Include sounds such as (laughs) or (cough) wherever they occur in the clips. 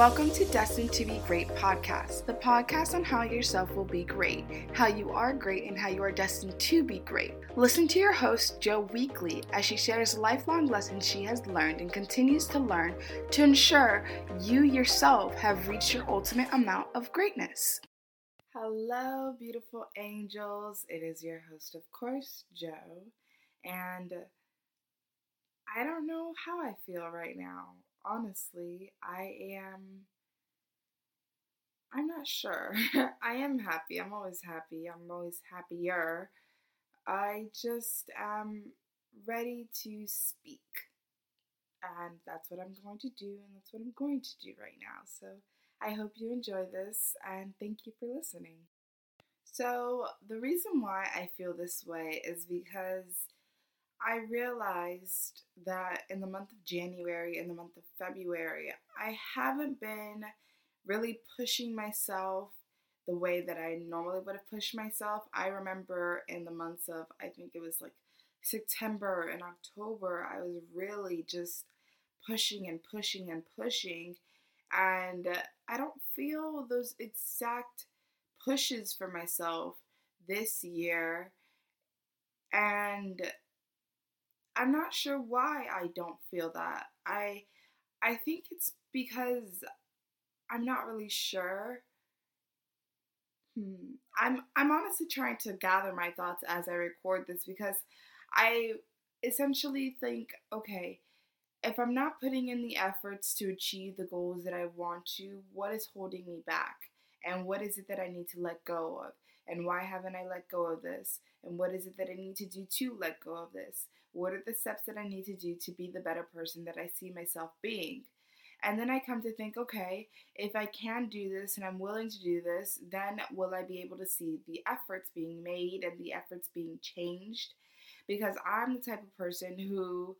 Welcome to Destined to Be Great podcast, the podcast on how yourself will be great, how you are great, and how you are destined to be great. Listen to your host, Joe Weekly, as she shares lifelong lessons she has learned and continues to learn to ensure you yourself have reached your ultimate amount of greatness. Hello, beautiful angels. It is your host, of course, Joe. And I don't know how I feel right now honestly, I am. I'm not sure. (laughs) I am happy. I'm always happy. I'm always happier. I just am ready to speak. And that's what I'm going to do, and that's what I'm going to do right now. So I hope you enjoy this, and thank you for listening. So, the reason why I feel this way is because I realized that in the month of January, in the month of February, I haven't been really pushing myself the way that I normally would have pushed myself. I remember in the months of, I think it was like September and October, I was really just pushing and pushing and pushing. And I don't feel those exact pushes for myself this year. And I'm not sure why I don't feel that. I I think it's because I'm not really sure. Hmm. I'm I'm honestly trying to gather my thoughts as I record this because I essentially think, okay, if I'm not putting in the efforts to achieve the goals that I want to, what is holding me back? And what is it that I need to let go of? And why haven't I let go of this? And what is it that I need to do to let go of this? What are the steps that I need to do to be the better person that I see myself being? And then I come to think, okay, if I can do this and I'm willing to do this, then will I be able to see the efforts being made and the efforts being changed? Because I'm the type of person who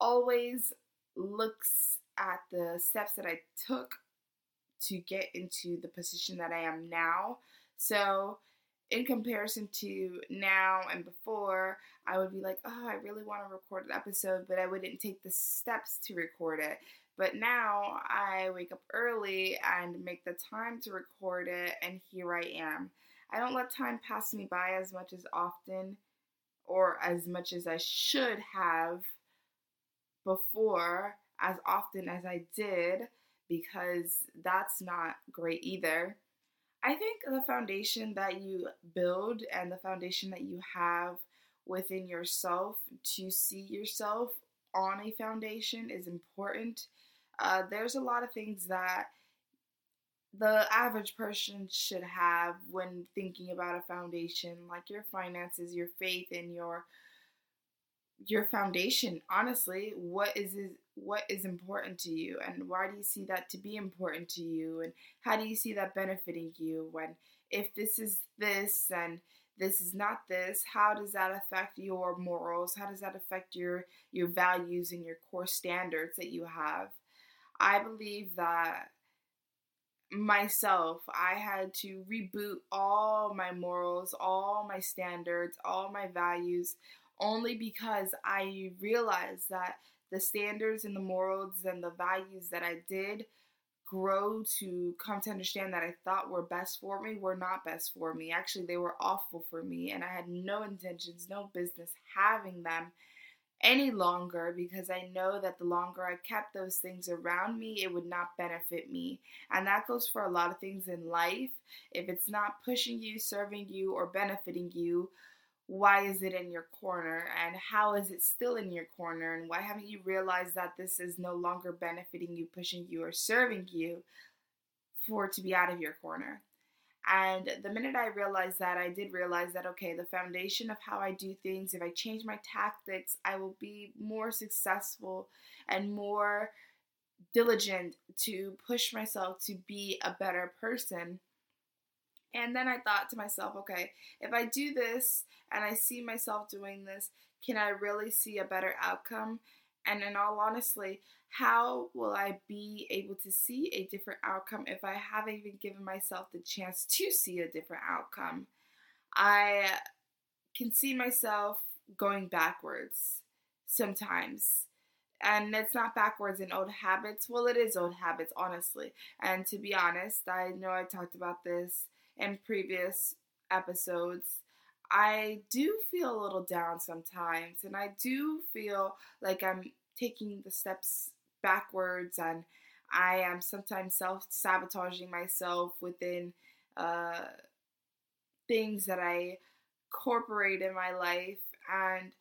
always looks at the steps that I took to get into the position that I am now. So in comparison to now and before, I would be like, oh, I really want to record an episode, but I wouldn't take the steps to record it. But now I wake up early and make the time to record it, and here I am. I don't let time pass me by as much as often or as much as I should have before, as often as I did, because that's not great either. I think the foundation that you build and the foundation that you have within yourself to see yourself on a foundation is important. Uh, there's a lot of things that the average person should have when thinking about a foundation, like your finances, your faith, and your your foundation. Honestly, what is what is important to you? And why do you see that to be important to you? And how do you see that benefiting you when if this is this and this is not this how does that affect your morals? How does that affect your your values and your core standards that you have? I believe that myself i had to reboot all my morals all my standards all my values only because i realized that the standards and the morals and the values that I did grow to come to understand that I thought were best for me were not best for me. Actually, they were awful for me, and I had no intentions, no business having them any longer because I know that the longer I kept those things around me, it would not benefit me. And that goes for a lot of things in life. If it's not pushing you, serving you, or benefiting you, why is it in your corner? And how is it still in your corner? And why haven't you realized that this is no longer benefiting you, pushing you, or serving you for it to be out of your corner? And the minute I realized that, I did realize that, okay, the foundation of how I do things, if I change my tactics, I will be more successful and more diligent to push myself to be a better person and then I thought to myself, okay, if I do this and I see myself doing this, can I really see a better outcome? And in all honesty, how will I be able to see a different outcome if I haven't even given myself the chance to see a different outcome? I can see myself going backwards sometimes. and it's not backwards in old habits. Well, it is old habits, honestly. And to be honest, I know I talked about this in previous episodes. I do feel a little down sometimes, and I do feel like I'm taking the steps backwards, and I am sometimes self sabotaging myself within uh, things that I incorporate in my life. And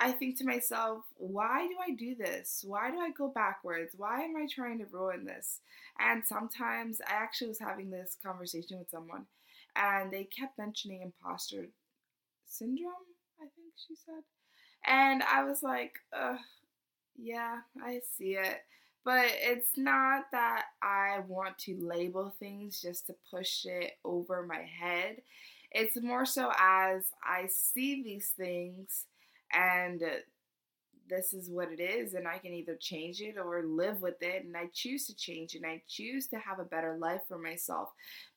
I think to myself, why do I do this? Why do I go backwards? Why am I trying to ruin this? And sometimes I actually was having this conversation with someone and they kept mentioning imposter syndrome, I think she said. And I was like, Ugh, yeah, I see it. But it's not that I want to label things just to push it over my head. It's more so as I see these things and uh, this is what it is and I can either change it or live with it and I choose to change and I choose to have a better life for myself.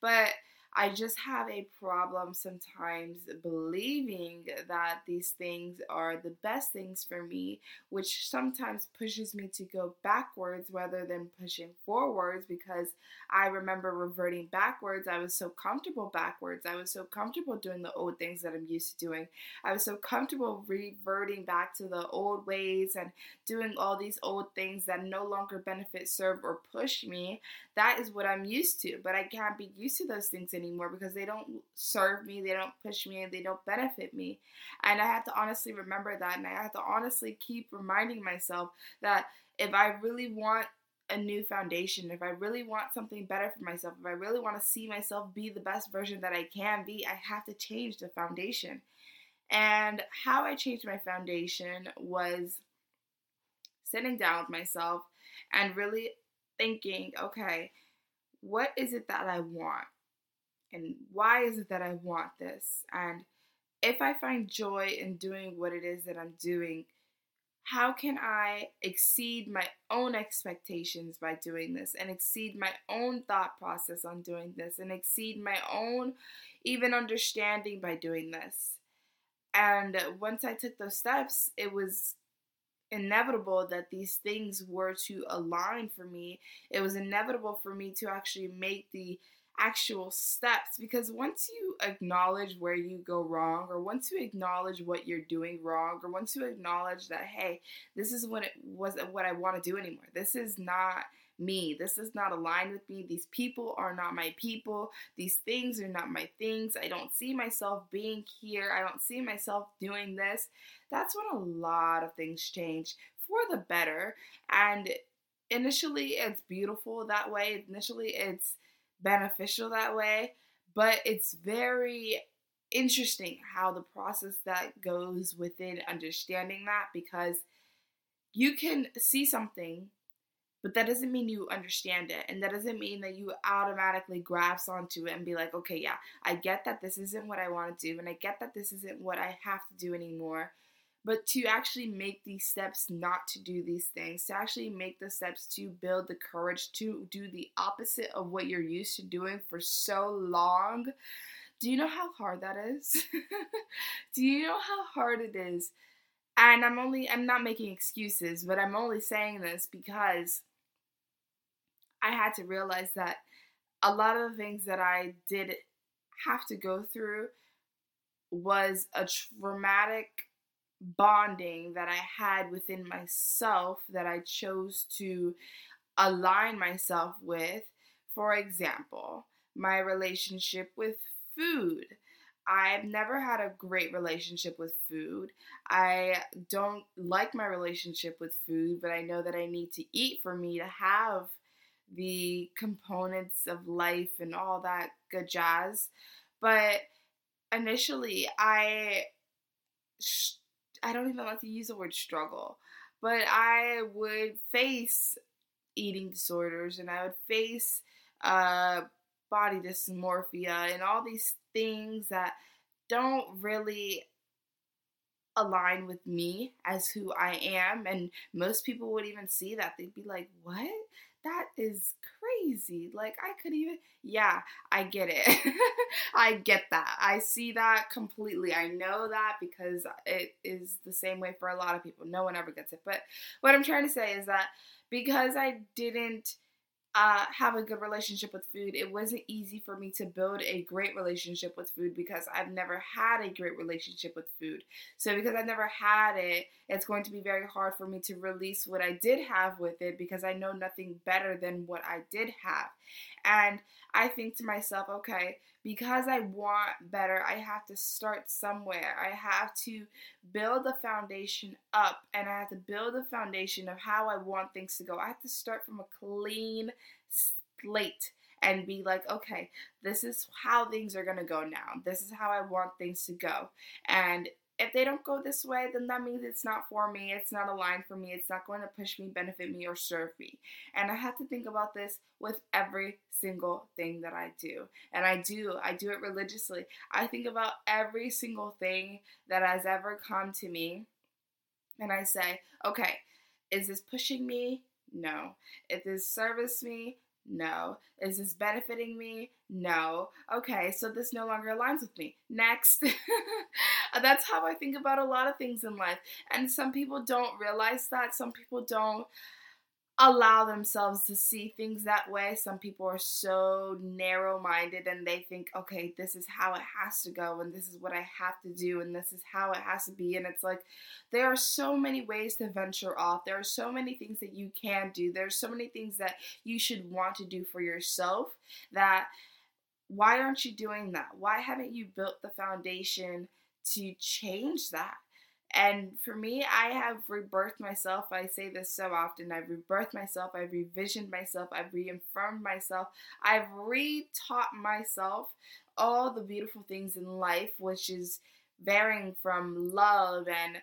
But I just have a problem sometimes believing that these things are the best things for me, which sometimes pushes me to go backwards rather than pushing forwards because I remember reverting backwards. I was so comfortable backwards. I was so comfortable doing the old things that I'm used to doing. I was so comfortable reverting back to the old ways and doing all these old things that no longer benefit, serve, or push me. That is what I'm used to, but I can't be used to those things anymore anymore because they don't serve me, they don't push me, and they don't benefit me. And I have to honestly remember that, and I have to honestly keep reminding myself that if I really want a new foundation, if I really want something better for myself, if I really want to see myself be the best version that I can be, I have to change the foundation. And how I changed my foundation was sitting down with myself and really thinking, okay, what is it that I want? And why is it that I want this? And if I find joy in doing what it is that I'm doing, how can I exceed my own expectations by doing this and exceed my own thought process on doing this and exceed my own even understanding by doing this? And once I took those steps, it was inevitable that these things were to align for me. It was inevitable for me to actually make the actual steps because once you acknowledge where you go wrong or once you acknowledge what you're doing wrong or once you acknowledge that hey this is what it was what I want to do anymore. This is not me. This is not aligned with me. These people are not my people. These things are not my things. I don't see myself being here. I don't see myself doing this. That's when a lot of things change for the better. And initially it's beautiful that way. Initially it's beneficial that way, but it's very interesting how the process that goes within understanding that because you can see something but that doesn't mean you understand it and that doesn't mean that you automatically grasp onto it and be like okay yeah i get that this isn't what i want to do and i get that this isn't what i have to do anymore but to actually make these steps not to do these things, to actually make the steps to build the courage to do the opposite of what you're used to doing for so long. Do you know how hard that is? (laughs) do you know how hard it is? And I'm only, I'm not making excuses, but I'm only saying this because I had to realize that a lot of the things that I did have to go through was a traumatic bonding that I had within myself that I chose to align myself with. For example, my relationship with food. I've never had a great relationship with food. I don't like my relationship with food, but I know that I need to eat for me to have the components of life and all that good jazz. But initially, I I don't even like to use the word struggle, but I would face eating disorders and I would face uh, body dysmorphia and all these things that don't really align with me as who I am. And most people would even see that. They'd be like, What? That is crazy. Like, I could even, yeah, I get it. (laughs) I get that. I see that completely. I know that because it is the same way for a lot of people. No one ever gets it. But what I'm trying to say is that because I didn't uh, have a good relationship with food, it wasn't easy for me to build a great relationship with food because I've never had a great relationship with food. So, because I've never had it, it's going to be very hard for me to release what I did have with it because I know nothing better than what I did have. And I think to myself, okay, because I want better, I have to start somewhere. I have to build the foundation up and I have to build the foundation of how I want things to go. I have to start from a clean slate and be like, okay, this is how things are going to go now. This is how I want things to go. And if they don't go this way, then that means it's not for me, it's not aligned for me, it's not going to push me, benefit me, or serve me. And I have to think about this with every single thing that I do. And I do, I do it religiously. I think about every single thing that has ever come to me, and I say, okay, is this pushing me? No. If this service me? No. Is this benefiting me? No. Okay, so this no longer aligns with me. Next. (laughs) Uh, that's how I think about a lot of things in life. And some people don't realize that. Some people don't allow themselves to see things that way. Some people are so narrow minded and they think, okay, this is how it has to go, and this is what I have to do, and this is how it has to be. And it's like, there are so many ways to venture off. There are so many things that you can do. There's so many things that you should want to do for yourself that why aren't you doing that? Why haven't you built the foundation to change that? And for me, I have rebirthed myself. I say this so often. I've rebirthed myself. I've revisioned myself. I've reaffirmed myself. I've retaught myself all the beautiful things in life, which is varying from love and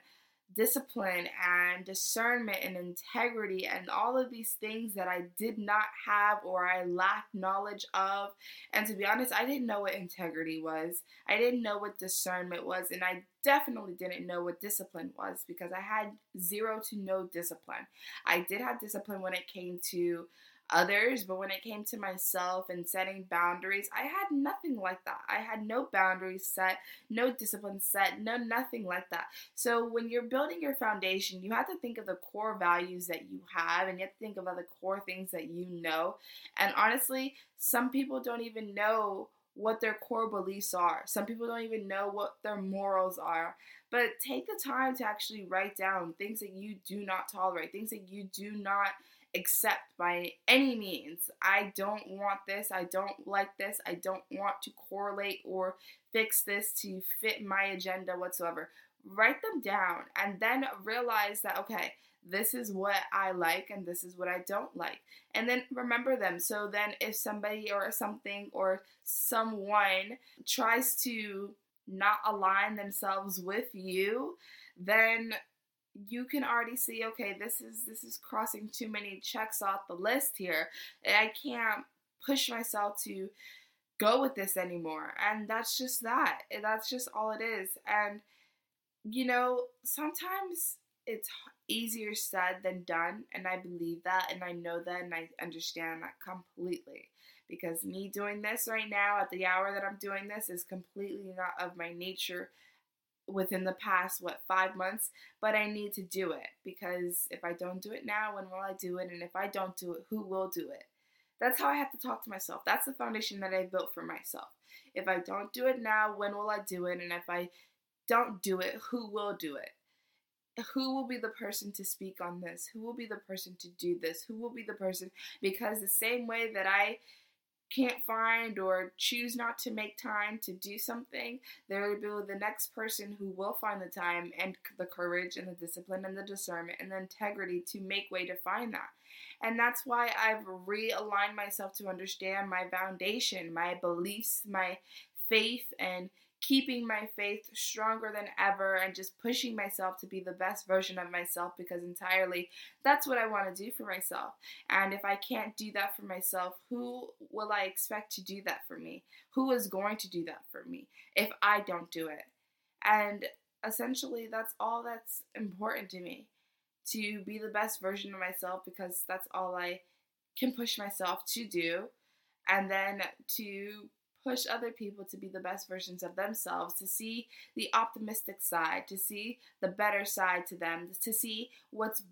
discipline and discernment and integrity and all of these things that I did not have or I lacked knowledge of. And to be honest, I didn't know what integrity was. I didn't know what discernment was. And I definitely didn't know what discipline was because I had zero to no discipline. I did have discipline when it came to others, but when it came to myself and setting boundaries, I had nothing like that. I had no boundaries set, no discipline set, no nothing like that. So when you're building your foundation, you have to think of the core values that you have and you have to think about the core things that you know. And honestly, some people don't even know what their core beliefs are. Some people don't even know what their morals are. But take the time to actually write down things that you do not tolerate, things that you do not accept by any means. I don't want this. I don't like this. I don't want to correlate or fix this to fit my agenda whatsoever. Write them down and then realize that, okay, this is what I like and this is what I don't like. And then remember them. So then, if somebody or something or someone tries to not align themselves with you, then you can already see okay this is this is crossing too many checks off the list here. And i can't push myself to go with this anymore. And that's just that. That's just all it is. And you know sometimes it's easier said than done. And i believe that. And i know that. And i understand that completely. Because me doing this right now at the hour that i'm doing this is completely not of my nature within the past what five months but i need to do it because if i don't do it now when will i do it? And if i don't do it who will do it? That's how i have to talk to myself. That's the foundation that i built for myself. If i don't do it now when will i do it? And if i don't do it who will do it? Who will be the person to speak on this? Who will be the person to do this? Who will be the person? Because the same way that i can't find or choose not to make time to do something, there will be the next person who will find the time and the courage and the discipline and the discernment and the integrity to make way to find that. And that's why I've realigned myself to understand my foundation, my beliefs, my faith, and keeping my faith stronger than ever and just pushing myself to be the best version of myself because entirely that's what I want to do for myself. And if I can't do that for myself, who will I expect to do that for me? Who is going to do that for me if I don't do it? And essentially, that's all that's important to me to be the best version of myself because that's all I can push myself to do, and then to push other people to be the best versions of themselves, to see the optimistic side, to see the better side to them, to see what's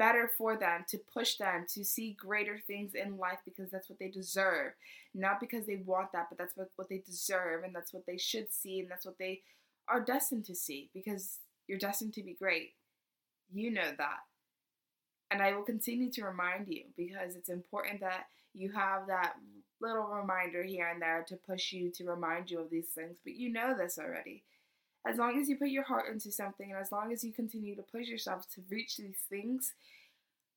better for them, to push them to see greater things in life because that's what they deserve. Not because they want that, but that's what, what they deserve and that's what they should see and that's what they are destined to see because you're destined to be great. You know that. And I will continue to remind you because it's important that you have that little reminder here and there to push you to remind you of these things. But you know this already. As long as you put your heart into something and as long as you continue to push yourself to reach these things,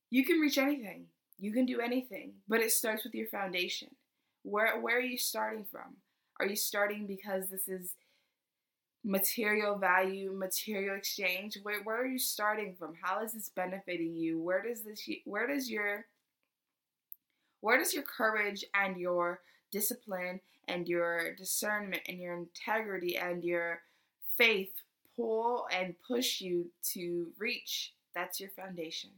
you can reach anything. You can do anything. But it starts with your foundation. Where where are you starting from? Are you starting because this is material value, material exchange? Where where are you starting from? How is this benefiting you? Where does this where does your where does your courage and your discipline and your discernment and your integrity and your faith pull and push you to reach? That's your foundation.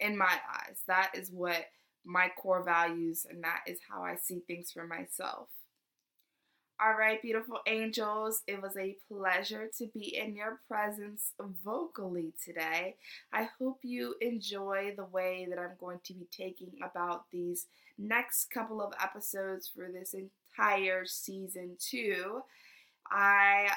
In my eyes, that is what my core values and that is how I see things for myself. All right, beautiful angels, it was a pleasure to be in your presence vocally today. I hope you enjoy the way that I'm going to be taking about these next couple of episodes for this entire season two. I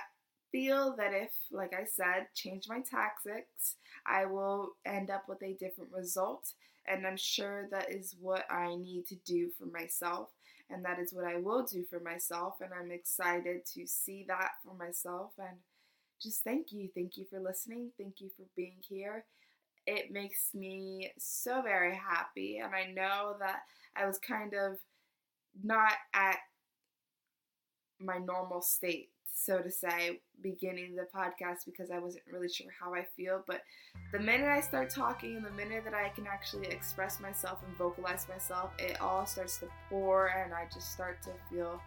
feel that if, like I said, change my tactics, I will end up with a different result. And I'm sure that is what I need to do for myself and that is what I will do for myself. And I'm excited to see that for myself. And just thank you. Thank you for listening. Thank you for being here. It makes me so very happy. And I know that I was kind of not at my normal state so to say, beginning the podcast because I wasn't really sure how I feel. But the minute I start talking and the minute that I can actually express myself and vocalize myself, it all starts to pour and I just start to feel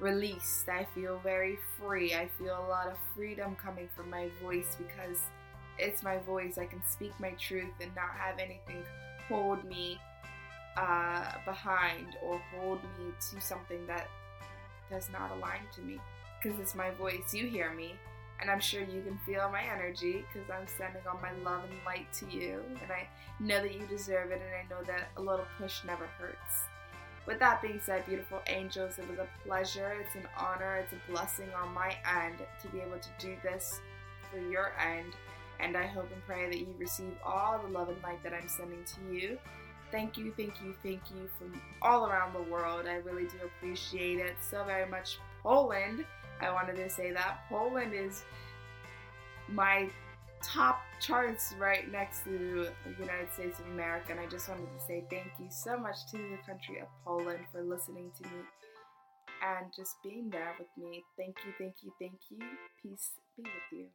released. I feel very free. I feel a lot of freedom coming from my voice because it's my voice. I can speak my truth and not have anything hold me uh, behind or hold me to something that does not align to me because it's my voice. You hear me, and I'm sure you can feel my energy because I'm sending all my love and light to you, and I know that you deserve it, and I know that a little push never hurts. With that being said, beautiful angels, it was a pleasure, it's an honor, it's a blessing on my end to be able to do this for your end. And I hope and pray that you receive all the love and light that I'm sending to you. Thank you, thank you, thank you from all around the world. I really do appreciate it so very much. Poland, I wanted to say that. Poland is my top charts right next to the United States of America. And I just wanted to say thank you so much to the country of Poland for listening to me and just being there with me. Thank you, thank you, thank you. Peace be with you.